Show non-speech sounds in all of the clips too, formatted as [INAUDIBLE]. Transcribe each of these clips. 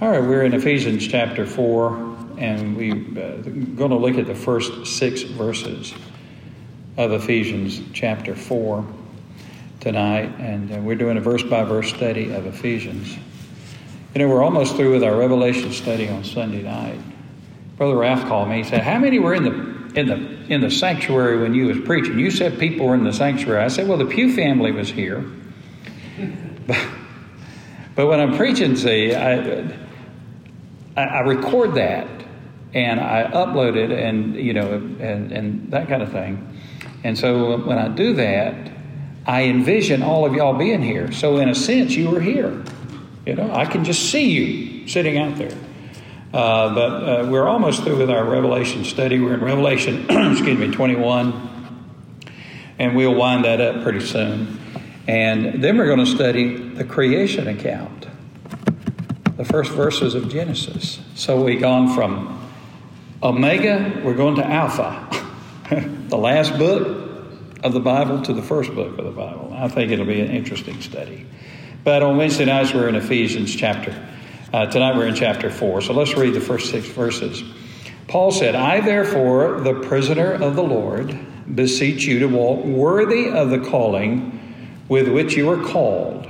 All right, we're in Ephesians chapter 4, and we're uh, going to look at the first six verses of Ephesians chapter 4 tonight, and uh, we're doing a verse by verse study of Ephesians. You know, we're almost through with our Revelation study on Sunday night. Brother Ralph called me. He said, "How many were in the in the in the sanctuary when you was preaching?" You said people were in the sanctuary. I said, "Well, the Pew family was here." [LAUGHS] But, but when I'm preaching, see, I, I, I record that and I upload it and, you know, and, and that kind of thing. And so when I do that, I envision all of y'all being here. So in a sense, you were here. You know, I can just see you sitting out there. Uh, but uh, we're almost through with our Revelation study. We're in Revelation, [CLEARS THROAT] excuse me, 21, and we'll wind that up pretty soon. And then we're going to study the creation account the first verses of Genesis. So we've gone from Omega, we're going to Alpha, [LAUGHS] the last book of the Bible to the first book of the Bible. I think it'll be an interesting study. But on Wednesday nights, we're in Ephesians chapter. Uh, tonight we're in chapter 4. So let's read the first six verses. Paul said, I therefore, the prisoner of the Lord, beseech you to walk worthy of the calling with which you are called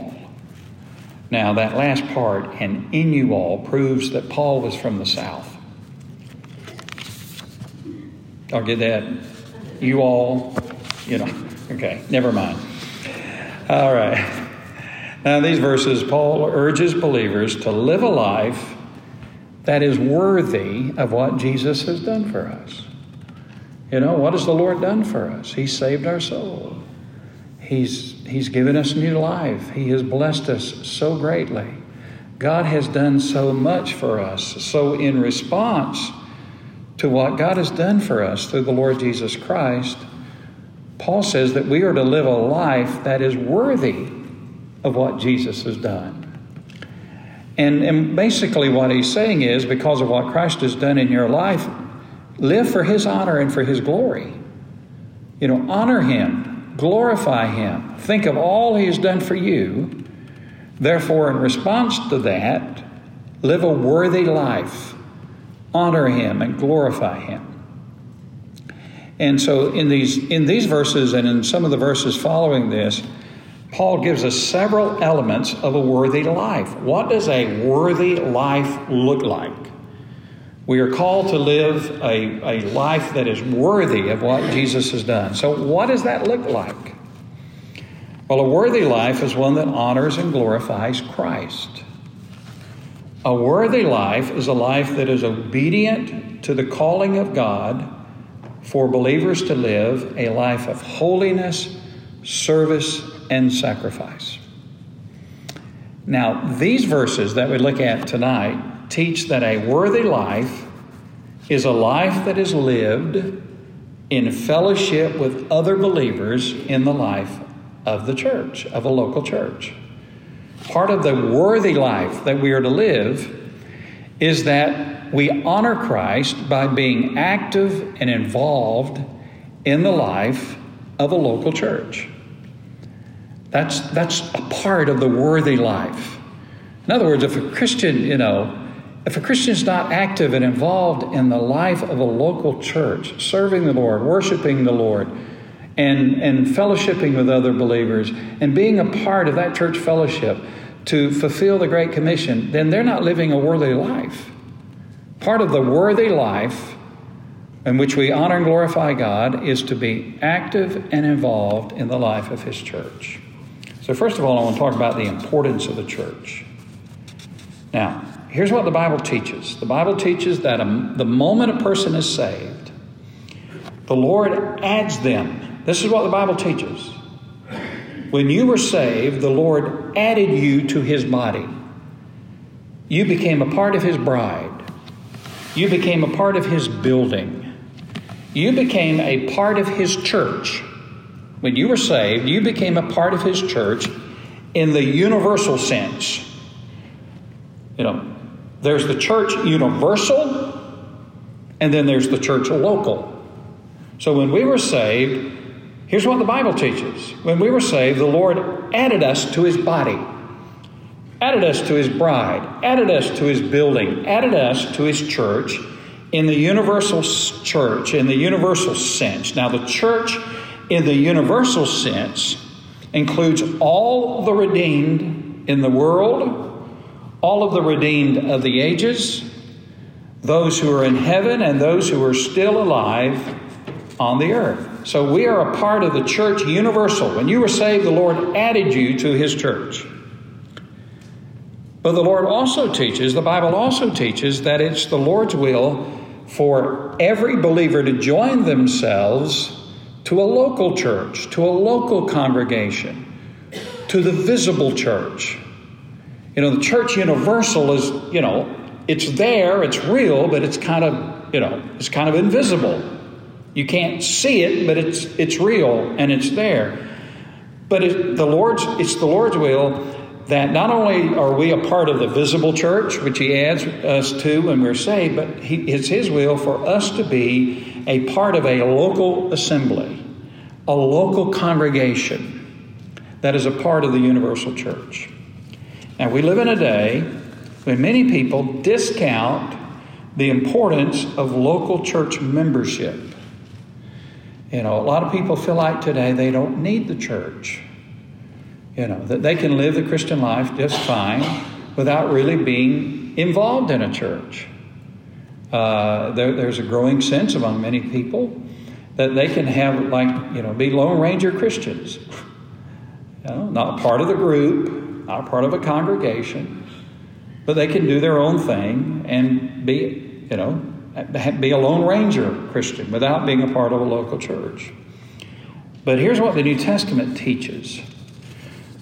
Now, that last part, and in you all, proves that Paul was from the South. I'll get that. You all, you know, [LAUGHS] okay, never mind. All right. Now, these verses, Paul urges believers to live a life that is worthy of what Jesus has done for us. You know, what has the Lord done for us? He saved our soul. He's, he's given us new life. He has blessed us so greatly. God has done so much for us. So, in response to what God has done for us through the Lord Jesus Christ, Paul says that we are to live a life that is worthy of what Jesus has done. And, and basically, what he's saying is because of what Christ has done in your life, live for his honor and for his glory. You know, honor him glorify Him. Think of all He has done for you. Therefore, in response to that, live a worthy life. Honor Him and glorify Him. And so, in these, in these verses and in some of the verses following this, Paul gives us several elements of a worthy life. What does a worthy life look like? We are called to live a, a life that is worthy of what Jesus has done. So, what does that look like? Well, a worthy life is one that honors and glorifies Christ. A worthy life is a life that is obedient to the calling of God for believers to live a life of holiness, service, and sacrifice. Now, these verses that we look at tonight teach that a worthy life is a life that is lived in fellowship with other believers in the life of the church, of a local church. Part of the worthy life that we are to live is that we honor Christ by being active and involved in the life of a local church. That's, that's a part of the worthy life. In other words, if a Christian, you know, if a Christian is not active and involved in the life of a local church, serving the Lord, worshiping the Lord, and, and fellowshipping with other believers, and being a part of that church fellowship to fulfill the Great Commission, then they're not living a worthy life. Part of the worthy life in which we honor and glorify God is to be active and involved in the life of His church. So, first of all, I want to talk about the importance of the church. Now, here's what the Bible teaches the Bible teaches that a, the moment a person is saved, the Lord adds them. This is what the Bible teaches. When you were saved, the Lord added you to his body. You became a part of his bride. You became a part of his building. You became a part of his church. When you were saved, you became a part of his church in the universal sense. You know, there's the church universal, and then there's the church local. So when we were saved, here's what the Bible teaches. When we were saved, the Lord added us to his body, added us to his bride, added us to his building, added us to his church in the universal church, in the universal sense. Now, the church in the universal sense includes all the redeemed in the world, all of the redeemed of the ages, those who are in heaven, and those who are still alive on the earth. So we are a part of the church universal. When you were saved, the Lord added you to his church. But the Lord also teaches, the Bible also teaches, that it's the Lord's will for every believer to join themselves to a local church, to a local congregation, to the visible church. You know, the church universal is, you know, it's there, it's real, but it's kind of, you know, it's kind of invisible. You can't see it, but it's it's real and it's there. But it, the Lord's it's the Lord's will that not only are we a part of the visible church, which He adds us to when we're saved, but he, it's His will for us to be a part of a local assembly, a local congregation that is a part of the universal church. Now, we live in a day when many people discount the importance of local church membership. You know, a lot of people feel like today they don't need the church. You know, that they can live the Christian life just fine without really being involved in a church. Uh, there, there's a growing sense among many people that they can have, like, you know, be Lone Ranger Christians. [LAUGHS] You know, not part of the group, not part of a congregation, but they can do their own thing and be, you know, be a Lone Ranger Christian without being a part of a local church. But here's what the New Testament teaches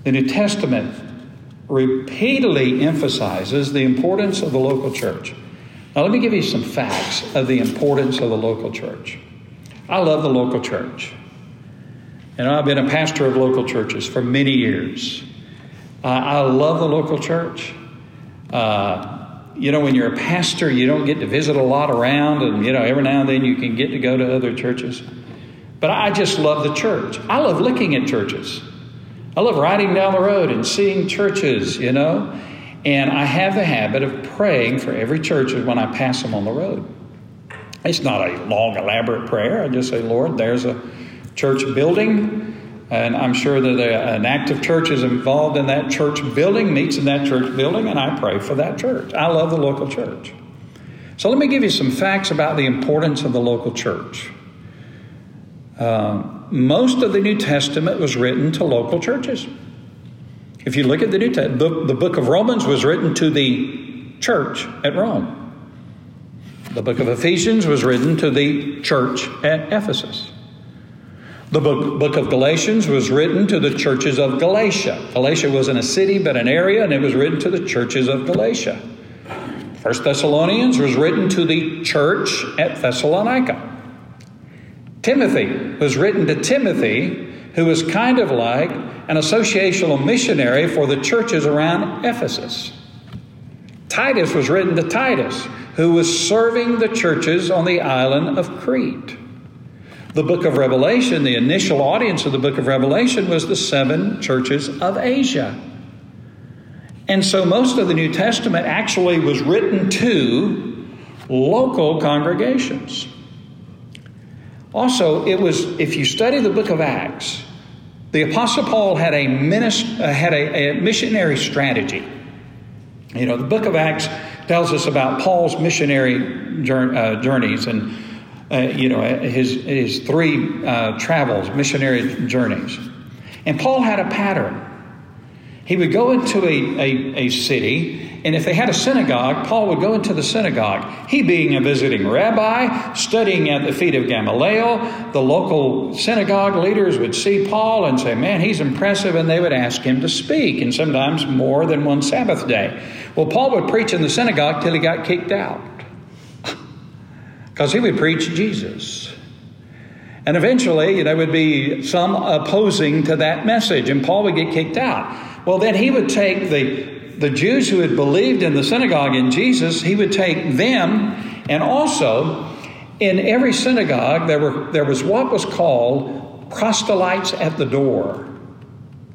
the New Testament repeatedly emphasizes the importance of the local church. Now, let me give you some facts of the importance of the local church. I love the local church. And I've been a pastor of local churches for many years. Uh, I love the local church. Uh, you know, when you're a pastor, you don't get to visit a lot around, and, you know, every now and then you can get to go to other churches. But I just love the church. I love looking at churches. I love riding down the road and seeing churches, you know. And I have the habit of praying for every church when I pass them on the road. It's not a long, elaborate prayer. I just say, Lord, there's a church building. And I'm sure that an active church is involved in that church building, meets in that church building, and I pray for that church. I love the local church. So let me give you some facts about the importance of the local church. Uh, most of the New Testament was written to local churches. If you look at the New Testament, the, the book of Romans was written to the church at Rome. The book of Ephesians was written to the church at Ephesus. The book, of Galatians was written to the churches of Galatia. Galatia wasn't a city, but an area, and it was written to the churches of Galatia. First Thessalonians was written to the church at Thessalonica. Timothy was written to Timothy, who was kind of like an associational missionary for the churches around Ephesus. Titus was written to Titus, who was serving the churches on the island of Crete. The book of Revelation, the initial audience of the book of Revelation was the seven churches of Asia. And so most of the New Testament actually was written to local congregations. Also, it was, if you study the book of Acts, the Apostle Paul had a, minist- uh, had a, a missionary strategy. You know, the book of Acts tells us about Paul's missionary uh, journeys and uh, you know, his, his three uh, travels, missionary journeys. And Paul had a pattern. He would go into a, a, a, city, and if they had a synagogue, Paul would go into the synagogue. He, being a visiting rabbi, studying at the feet of Gamaliel, the local synagogue leaders would see Paul and say, Man, he's impressive, and they would ask him to speak, and sometimes more than one Sabbath day. Well, Paul would preach in the synagogue till he got kicked out. Because he would preach Jesus. And eventually, there would be some opposing to that message, and Paul would get kicked out. Well, then he would take the, the Jews who had believed in the synagogue in Jesus, he would take them, and also in every synagogue, there, were, there was what was called proselytes at the door.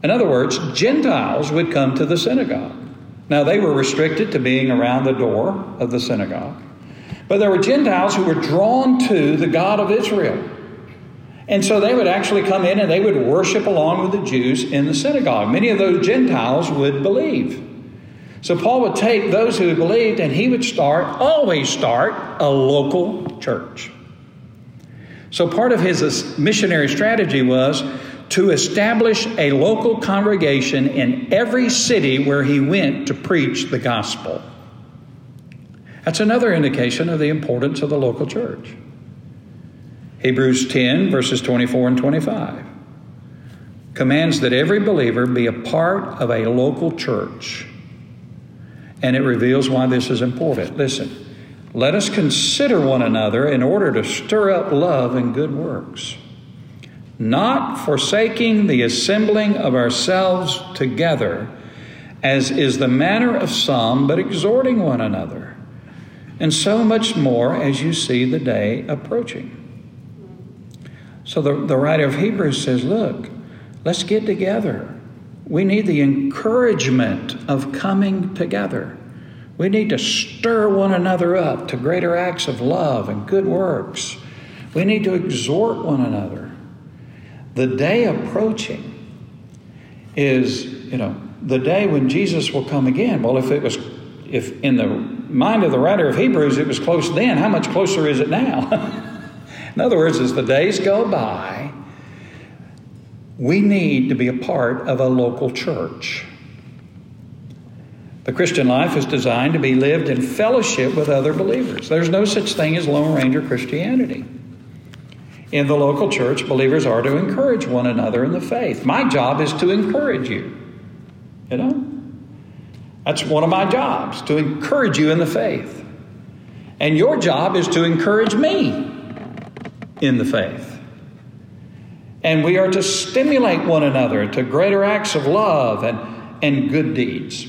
In other words, Gentiles would come to the synagogue. Now, they were restricted to being around the door of the synagogue, but there were Gentiles who were drawn to the God of Israel. And so they would actually come in and they would worship along with the Jews in the synagogue. Many of those Gentiles would believe. So Paul would take those who believed and he would start, always start, a local church. So part of his missionary strategy was to establish a local congregation in every city where he went to preach the gospel. That's another indication of the importance of the local church. Hebrews 10, verses 24 and 25, commands that every believer be a part of a local church. And it reveals why this is important. Listen, let us consider one another in order to stir up love and good works, not forsaking the assembling of ourselves together, as is the manner of some, but exhorting one another, and so much more as you see the day approaching. So the, the writer of Hebrews says, Look, let's get together. We need the encouragement of coming together. We need to stir one another up to greater acts of love and good works. We need to exhort one another. The day approaching is, you know, the day when Jesus will come again. Well, if it was, if in the mind of the writer of Hebrews it was close then, how much closer is it now? [LAUGHS] In other words, as the days go by, we need to be a part of a local church. The Christian life is designed to be lived in fellowship with other believers. There's no such thing as Lone Ranger Christianity. In the local church, believers are to encourage one another in the faith. My job is to encourage you. You know? That's one of my jobs, to encourage you in the faith. And your job is to encourage me in the faith. And we are to stimulate one another to greater acts of love and, and good deeds.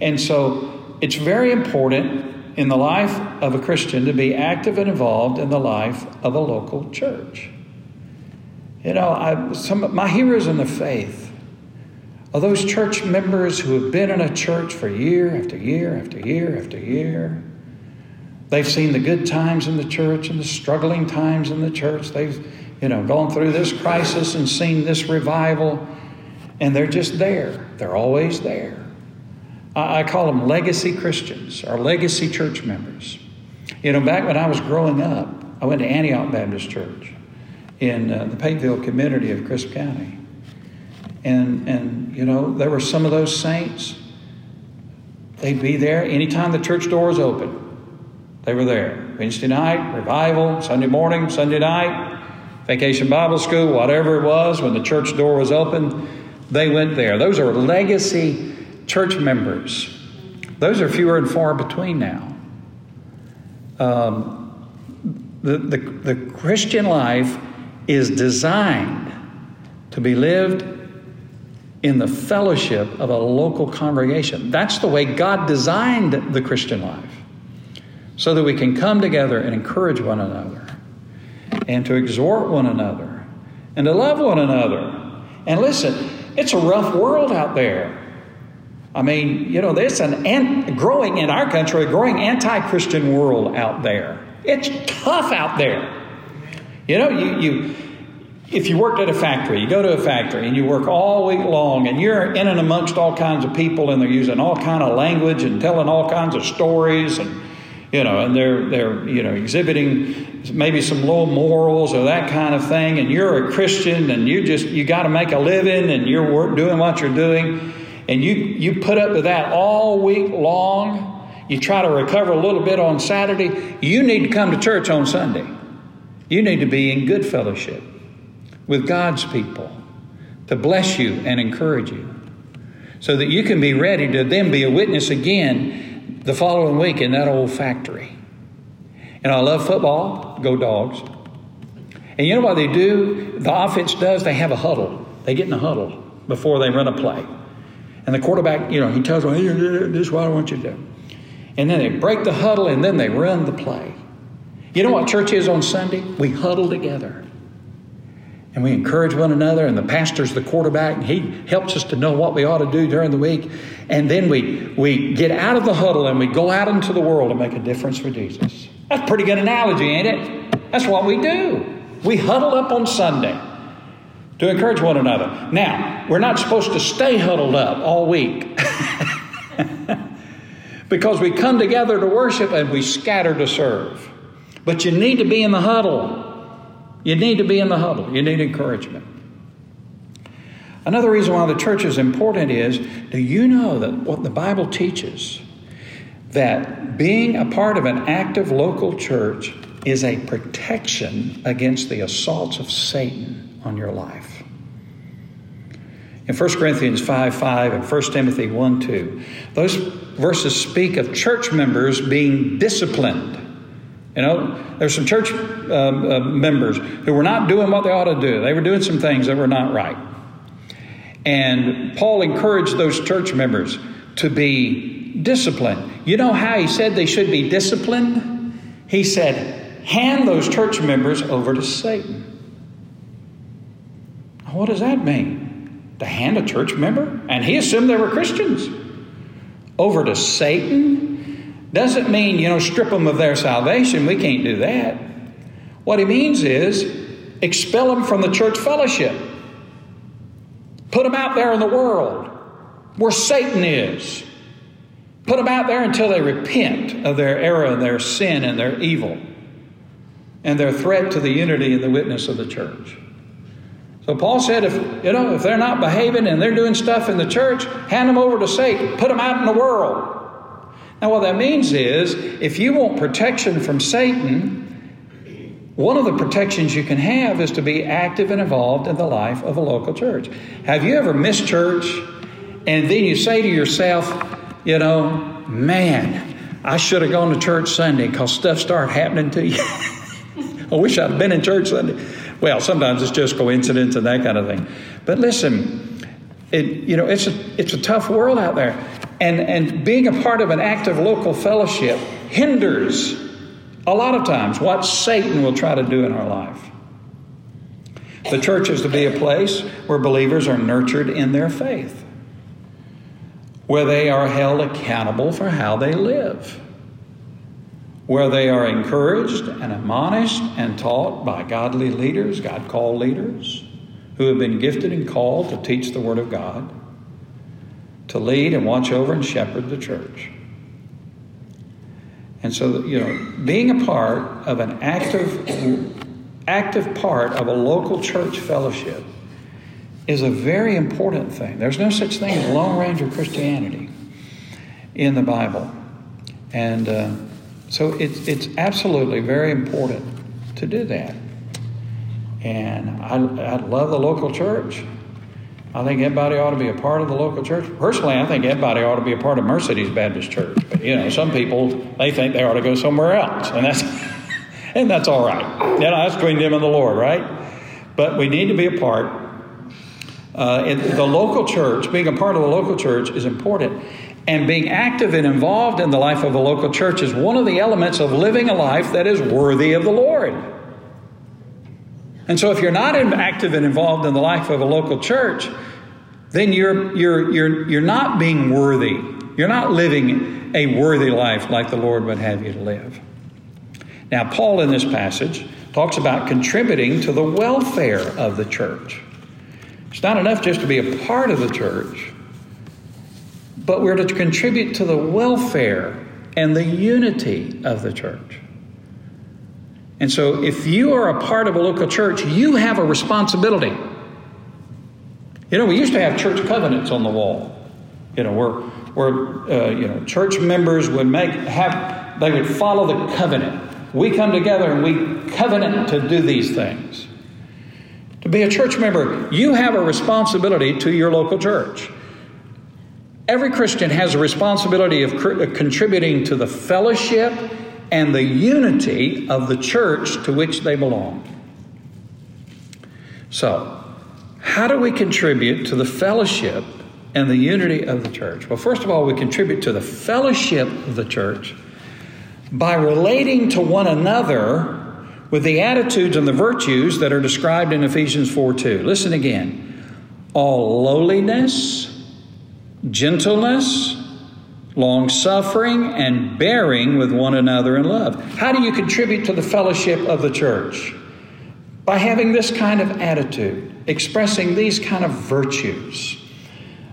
And so it's very important in the life of a Christian to be active and involved in the life of a local church. You know, I, some my heroes in the faith are those church members who have been in a church for year after year after year after year They've seen the good times in the church and the struggling times in the church. They've, you know, gone through this crisis and seen this revival, and they're just there. They're always there. I, I call them legacy Christians or legacy church members. You know, back when I was growing up, I went to Antioch Baptist Church in uh, the Pateville community of Crisp County. And, and, you know, there were some of those saints. They'd be there anytime the church door was open. They were there. Wednesday night, revival, Sunday morning, Sunday night, vacation Bible school, whatever it was, when the church door was open, they went there. Those are legacy church members. Those are fewer and far between now. Um, the, the, the Christian life is designed to be lived in the fellowship of a local congregation. That's the way God designed the Christian life so that we can come together and encourage one another and to exhort one another and to love one another. And listen, it's a rough world out there. I mean, you know, there's an, an growing in our country, a growing anti Christian world out there. It's tough out there. You know, you, you if you worked at a factory, you go to a factory and you work all week long and you're in and amongst all kinds of people and they're using all kind of language and telling all kinds of stories and you know, and they're they're you know exhibiting maybe some low morals or that kind of thing, and you're a Christian and you just you got to make a living and you're work, doing what you're doing, and you you put up with that all week long. You try to recover a little bit on Saturday. You need to come to church on Sunday. You need to be in good fellowship with God's people to bless you and encourage you so that you can be ready to then be a witness again the following week in that old factory. And I love football. Go dogs. And you know what they do? The offense does, they have a huddle. They get in a huddle before they run a play. And the quarterback, you know, he tells them, hey, this is what I want you to do. And then they break the huddle and then they run the play. You know what church is on Sunday? We huddle together. And we encourage one another, and the pastor's the quarterback, and he helps us to know what we ought to do during the week. And then we, we get out of the huddle and we go out into the world and make a difference for Jesus. That's pretty good analogy, ain't it? That's what we do. We huddle up on Sunday to encourage one another. Now, we're not supposed to stay huddled up all week [LAUGHS] because we come together to worship and we scatter to serve. But you need to be in the huddle. You need to be in the huddle. You need encouragement. Another reason why the church is important is do you know that what the Bible teaches that being a part of an active local church is a protection against the assaults of Satan on your life. In 1 Corinthians 5 5 and 1 Timothy 1 2, those verses speak of church members being disciplined. You know, there's some church uh, uh, members who were not doing what they ought to do. They were doing some things that were not right. And Paul encouraged those church members to be disciplined. You know how he said they should be disciplined? He said, hand those church members over to Satan. What does that mean? To hand a church member? And he assumed they were Christians. Over to Satan? Doesn't mean, you know, strip them of their salvation. We can't do that. What he means is expel them from the church fellowship. Put them out there in the world where Satan is. Put them out there until they repent of their error their sin and their evil and their threat to the unity and the witness of the church. So Paul said, if you know, if they're not behaving and they're doing stuff in the church, hand them over to Satan, put them out in the world. Now, what that means is, if you want protection from Satan, one of the protections you can have is to be active and involved in the life of a local church. Have you ever missed church and then you say to yourself, you know, man, I should have gone to church Sunday because stuff started happening to you? [LAUGHS] I wish I'd been in church Sunday. Well, sometimes it's just coincidence and that kind of thing. But listen, it, you know, it's a, it's a tough world out there. And, and being a part of an active local fellowship hinders a lot of times what Satan will try to do in our life. The church is to be a place where believers are nurtured in their faith, where they are held accountable for how they live where they are encouraged and admonished and taught by godly leaders, God called leaders, who have been gifted and called to teach the Word of God, to lead and watch over and shepherd the church. And so, you know, being a part of an active, active part of a local church fellowship is a very important thing. There's no such thing as Lone Ranger Christianity in the Bible. And, uh, so it's, it's absolutely very important to do that. And I, I love the local church. I think everybody ought to be a part of the local church. Personally, I think everybody ought to be a part of Mercedes Baptist Church. But you know, some people they think they ought to go somewhere else, and that's [LAUGHS] and that's all right. You know, that's between them and the Lord, right? But we need to be a part. Uh, the local church, being a part of the local church, is important. And being active and involved in the life of a local church is one of the elements of living a life that is worthy of the Lord. And so, if you're not active and involved in the life of a local church, then you're, you're, you're, you're not being worthy. You're not living a worthy life like the Lord would have you to live. Now, Paul in this passage talks about contributing to the welfare of the church. It's not enough just to be a part of the church, but we're to contribute to the welfare and the unity of the church. And so, if you are a part of a local church, you have a responsibility. You know, we used to have church covenants on the wall. You know, where where uh, you know church members would make have they would follow the covenant. We come together and we covenant to do these things. To be a church member, you have a responsibility to your local church. Every Christian has a responsibility of contributing to the fellowship and the unity of the church to which they belong. So, how do we contribute to the fellowship and the unity of the church? Well, first of all, we contribute to the fellowship of the church by relating to one another with the attitudes and the virtues that are described in Ephesians 4 2. Listen again. All lowliness, gentleness, long suffering, and bearing with one another in love. How do you contribute to the fellowship of the church? By having this kind of attitude, expressing these kind of virtues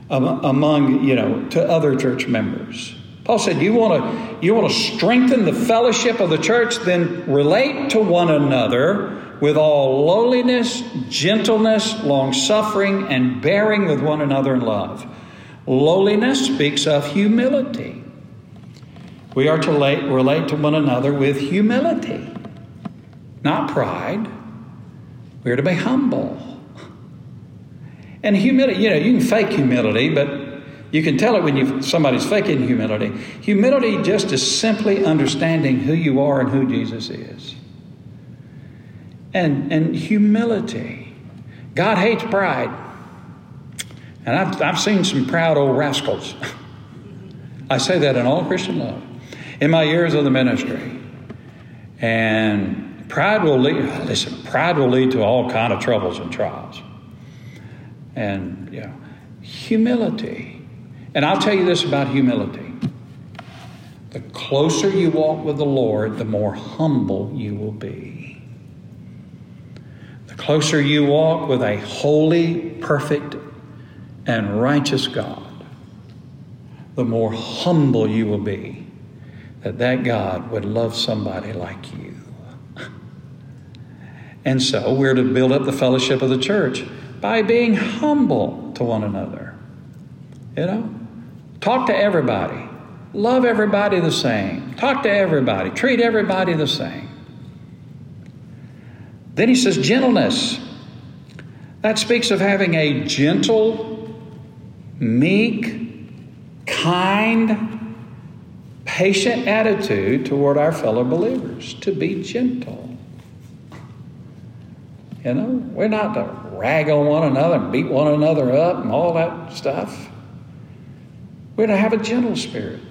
um, among, you know, to other church members. Paul said, you want to you want to strengthen the fellowship of the church, then relate to one another with all lowliness, gentleness, long suffering, and bearing with one another in love. Lowliness speaks of humility. We are to relate to one another with humility, not pride. We are to be humble. And humility, you know, you can fake humility, but you can tell it when you, somebody's faking humility. Humility just is simply understanding who you are and who Jesus is. And, and humility. God hates pride. And I've, I've seen some proud old rascals. I say that in all Christian love. In my years of the ministry. And pride will lead, listen, pride will lead to all kind of troubles and trials. And, you know, humility and I'll tell you this about humility the closer you walk with the Lord, the more humble you will be. The closer you walk with a holy, perfect, and righteous God, the more humble you will be that that God would love somebody like you. [LAUGHS] And so we're to build up the fellowship of the church by being humble to one another. You know? Talk to everybody. Love everybody the same. Talk to everybody. Treat everybody the same. Then he says, gentleness. That speaks of having a gentle, meek, kind, patient attitude toward our fellow believers, to be gentle. You know, we're not to rag on one another and beat one another up and all that stuff. We're to have a gentle spirit,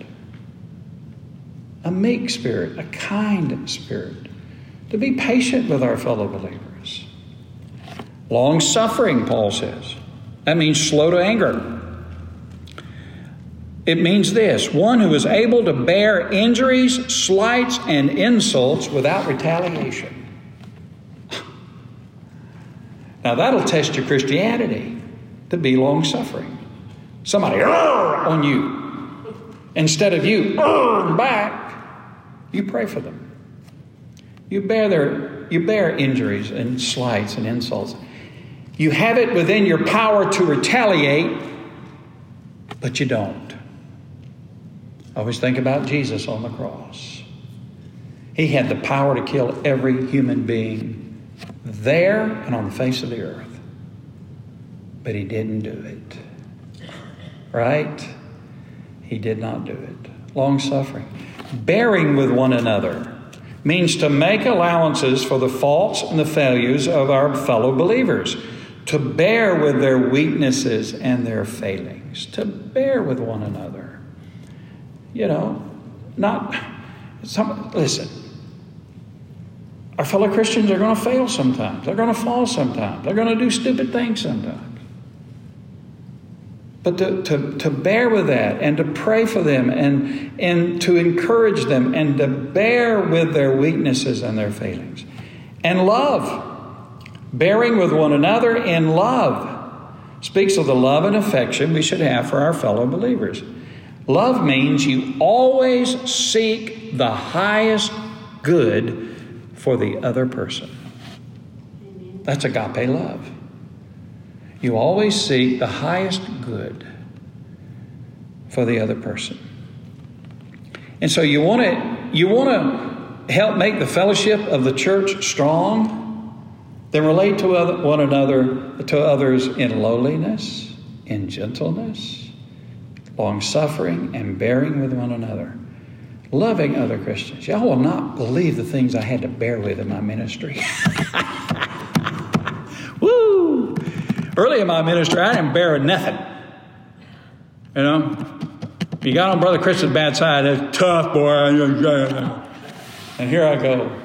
a meek spirit, a kind spirit, to be patient with our fellow believers. Long suffering, Paul says. That means slow to anger. It means this one who is able to bear injuries, slights, and insults without retaliation. Now, that'll test your Christianity to be long suffering somebody on you. Instead of you back, you pray for them. You bear their you bear injuries and slights and insults. You have it within your power to retaliate, but you don't. Always think about Jesus on the cross. He had the power to kill every human being there and on the face of the earth, but he didn't do it right? He did not do it. Long suffering. Bearing with one another means to make allowances for the faults and the failures of our fellow believers, to bear with their weaknesses and their failings, to bear with one another. You know, not some, listen. Our fellow Christians are going to fail sometimes. They're going to fall sometimes. They're going to do stupid things sometimes. But to, to, to bear with that and to pray for them and, and to encourage them and to bear with their weaknesses and their failings. And love. Bearing with one another in love speaks of the love and affection we should have for our fellow believers. Love means you always seek the highest good for the other person. That's agape love. You always seek the highest good for the other person. And so you want to you want to help make the fellowship of the church strong, then relate to other, one another to others in lowliness, in gentleness, long suffering, and bearing with one another. loving other Christians. Y'all will not believe the things I had to bear with in my ministry. [LAUGHS] Woo! Early in my ministry, I didn't bear nothing. You know, you got on Brother Chris's bad side, that's tough, boy. [LAUGHS] And here I go.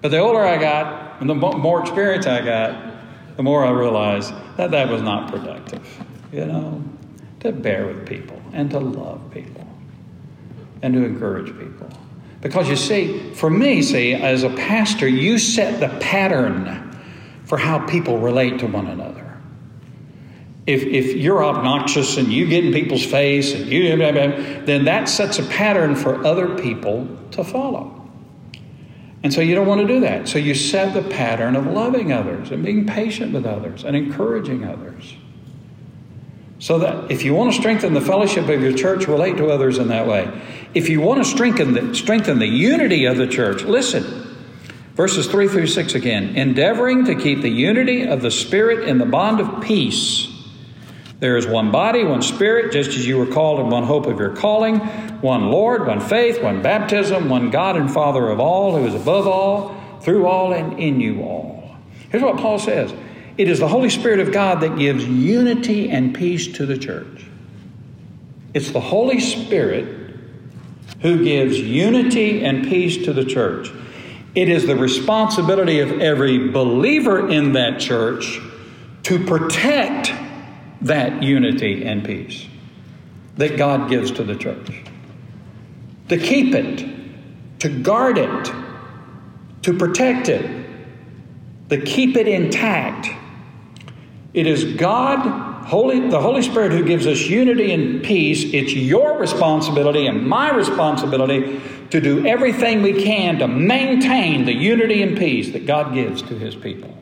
But the older I got, and the more experience I got, the more I realized that that was not productive. You know, to bear with people and to love people and to encourage people. Because you see, for me, see, as a pastor, you set the pattern for how people relate to one another. If, if you're obnoxious and you get in people's face and you then that sets a pattern for other people to follow. And so you don't want to do that. So you set the pattern of loving others and being patient with others and encouraging others. So that if you want to strengthen the fellowship of your church, relate to others in that way. If you want to strengthen the, strengthen the unity of the church, listen. Verses 3 through 6 again. Endeavoring to keep the unity of the Spirit in the bond of peace. There is one body, one Spirit, just as you were called in one hope of your calling, one Lord, one faith, one baptism, one God and Father of all, who is above all, through all, and in you all. Here's what Paul says it is the Holy Spirit of God that gives unity and peace to the church. It's the Holy Spirit who gives unity and peace to the church. It is the responsibility of every believer in that church to protect that unity and peace that God gives to the church, to keep it, to guard it, to protect it, to keep it intact. It is God, Holy, the Holy Spirit, who gives us unity and peace. It's your responsibility and my responsibility to do everything we can to maintain the unity and peace that God gives to His people.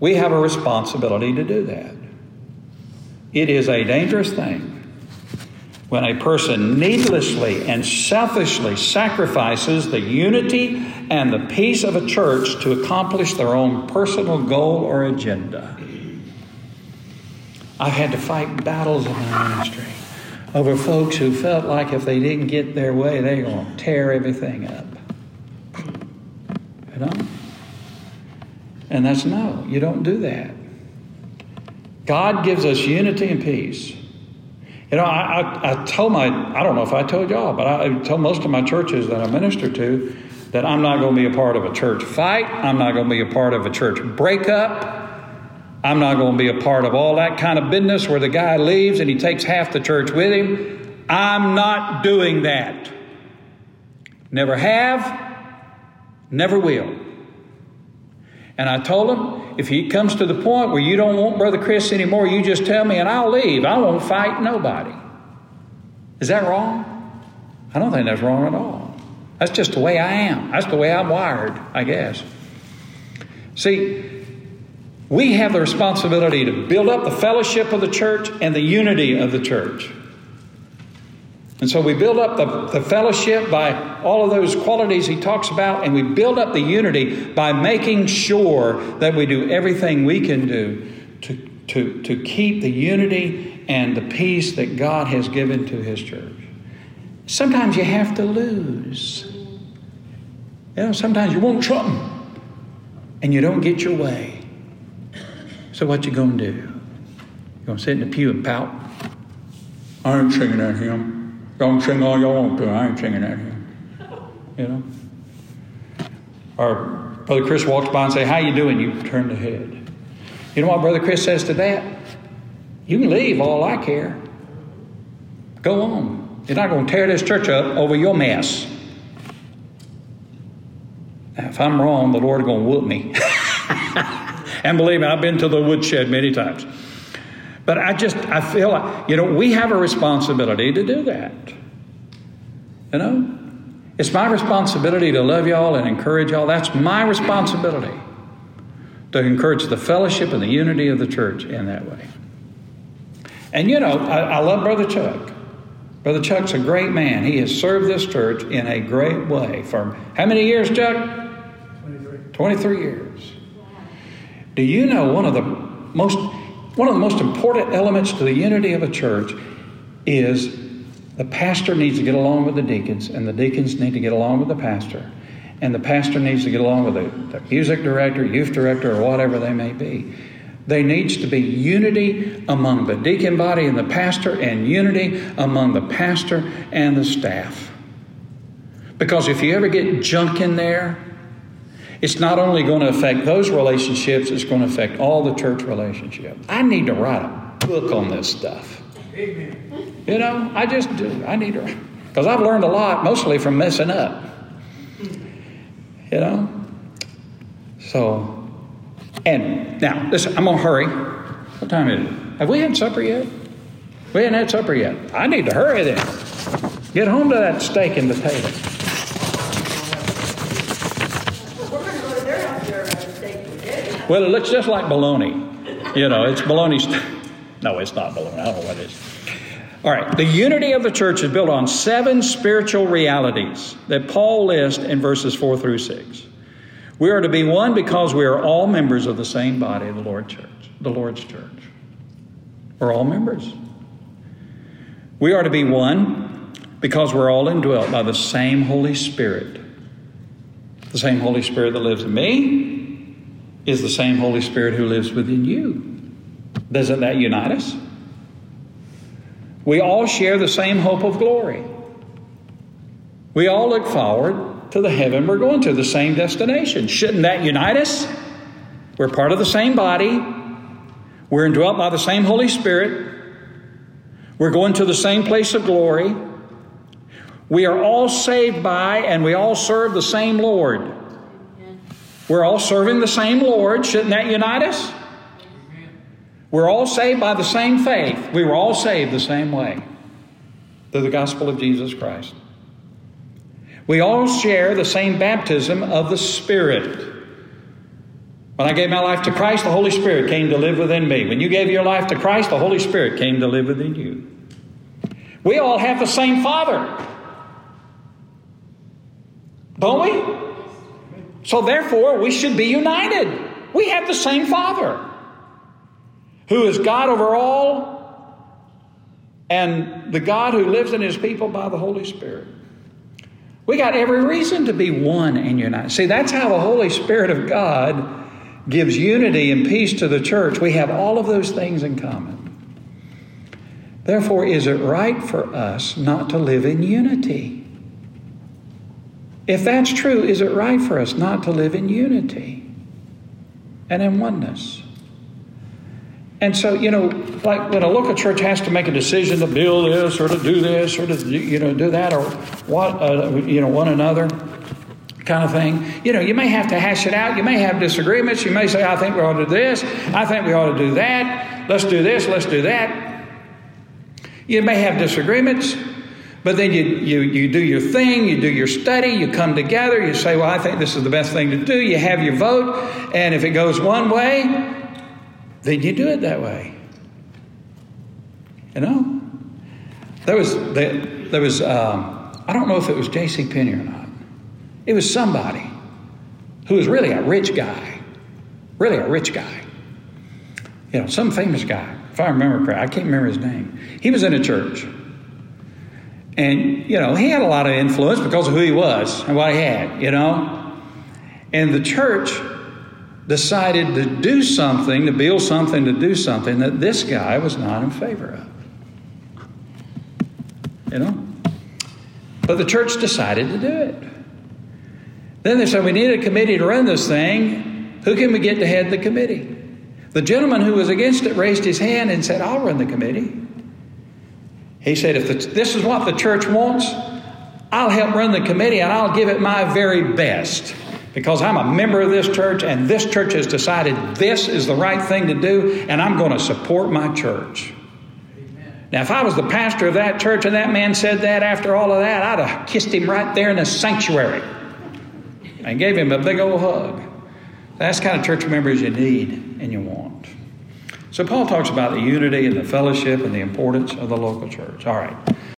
We have a responsibility to do that. It is a dangerous thing when a person needlessly and selfishly sacrifices the unity and the peace of a church to accomplish their own personal goal or agenda. I've had to fight battles in my ministry over folks who felt like if they didn't get their way, they were going to tear everything up. You know? And that's no, you don't do that. God gives us unity and peace. You know, I, I, I, told my, I don't know if I told y'all, but I told most of my churches that I minister to I'm not going to be a part of a church fight. I'm not going to be a part of a church breakup. I'm not going to be a part of all that kind of business where the guy leaves and he takes half the church with him. I'm not doing that. Never have, never will. And I told him, if he comes to the point where you don't want Brother Chris anymore, you just tell me and I'll leave. I won't fight nobody. Is that wrong? I don't think that's wrong at all. That's just the way I am. That's the way I'm wired, I guess. See, we have the responsibility to build up the fellowship of the church and the unity of the church. And so we build up the, the fellowship by all of those qualities he talks about, and we build up the unity by making sure that we do everything we can do to, to, to keep the unity and the peace that God has given to his church. Sometimes you have to lose. You know, sometimes you want something and you don't get your way. So what you gonna do? You gonna sit in the pew and pout? I ain't singing that hymn. Y'all sing all y'all want to. I ain't singing that here. You know? Or Brother Chris walks by and say, How you doing? You turn the head. You know what Brother Chris says to that? You can leave, all I care. Go on. You're not going to tear this church up over your mess. Now, if I'm wrong, the Lord is going to whoop me. [LAUGHS] and believe me, I've been to the woodshed many times. But I just, I feel like, you know, we have a responsibility to do that. You know? It's my responsibility to love y'all and encourage y'all. That's my responsibility to encourage the fellowship and the unity of the church in that way. And you know, I, I love Brother Chuck. Brother Chuck's a great man. He has served this church in a great way for how many years, Chuck? 23. 23 years. Do you know one of the most one of the most important elements to the unity of a church is The pastor needs to get along with the deacons, and the deacons need to get along with the pastor. And the pastor needs to get along with the, the music director, youth director, or whatever they may be. There needs to be unity among the deacon body and the pastor, and unity among the pastor and the staff. Because if you ever get junk in there, it's not only going to affect those relationships, it's going to affect all the church relationships. I need to write a book on this stuff. Amen. You know, I just do. I need to, because I've learned a lot, mostly from messing up. You know? So, and now, listen, I'm going to hurry. What time is it? Have we had supper yet? We haven't had supper yet. I need to hurry then. Get home to that steak and potato. Well, it looks just like bologna. You know, it's bologna. St- no, it's not bologna. I don't know what it is. All right, the unity of the church is built on seven spiritual realities that Paul lists in verses 4 through 6. We are to be one because we are all members of the same body the Lord church, the Lord's church. We're all members. We are to be one because we're all indwelt by the same Holy Spirit. The same Holy Spirit that lives in me is the same Holy Spirit who lives within you. Doesn't that unite us? We all share the same hope of glory. We all look forward to the heaven we're going to, the same destination. Shouldn't that unite us? We're part of the same body. We're indwelt by the same Holy Spirit. We're going to the same place of glory. We are all saved by and we all serve the same Lord. We're all serving the same Lord. Shouldn't that unite us? We're all saved by the same faith. We were all saved the same way through the gospel of Jesus Christ. We all share the same baptism of the Spirit. When I gave my life to Christ, the Holy Spirit came to live within me. When you gave your life to Christ, the Holy Spirit came to live within you. We all have the same Father. Don't we? So therefore, we should be united. We have the same Father who is God over all and the God who lives in his people by the Holy Spirit. We got every reason to be one and united. See, that's how the Holy Spirit of God gives unity and peace to the church. We have all of those things in common. Therefore, is it right for us not to live in unity? If that's true, is it right for us not to live in unity and in oneness? And so, you know, like when a local church has to make a decision to build this or to do this or to, you know, do that or what, uh, you know, one another kind of thing, you know, you may have to hash it out. You may have disagreements. You may say, I think we ought to do this. I think we ought to do that. Let's do this. Let's do that. You may have disagreements. But then you, you, you do your thing, you do your study, you come together, you say, Well, I think this is the best thing to do. You have your vote, and if it goes one way, then you do it that way. You know? There was, there, there was um, I don't know if it was J.C. Penney or not. It was somebody who was really a rich guy. Really a rich guy. You know, some famous guy. If I remember correctly, I can't remember his name. He was in a church. And, you know, he had a lot of influence because of who he was and what he had, you know. And the church decided to do something, to build something, to do something that this guy was not in favor of. You know? But the church decided to do it. Then they said, We need a committee to run this thing. Who can we get to head the committee? The gentleman who was against it raised his hand and said, I'll run the committee. He said, If the, this is what the church wants, I'll help run the committee and I'll give it my very best because I'm a member of this church and this church has decided this is the right thing to do and I'm going to support my church. Now, if I was the pastor of that church and that man said that after all of that, I'd have kissed him right there in the sanctuary and gave him a big old hug. That's kind of church members you need and you want. So, Paul talks about the unity and the fellowship and the importance of the local church. All right.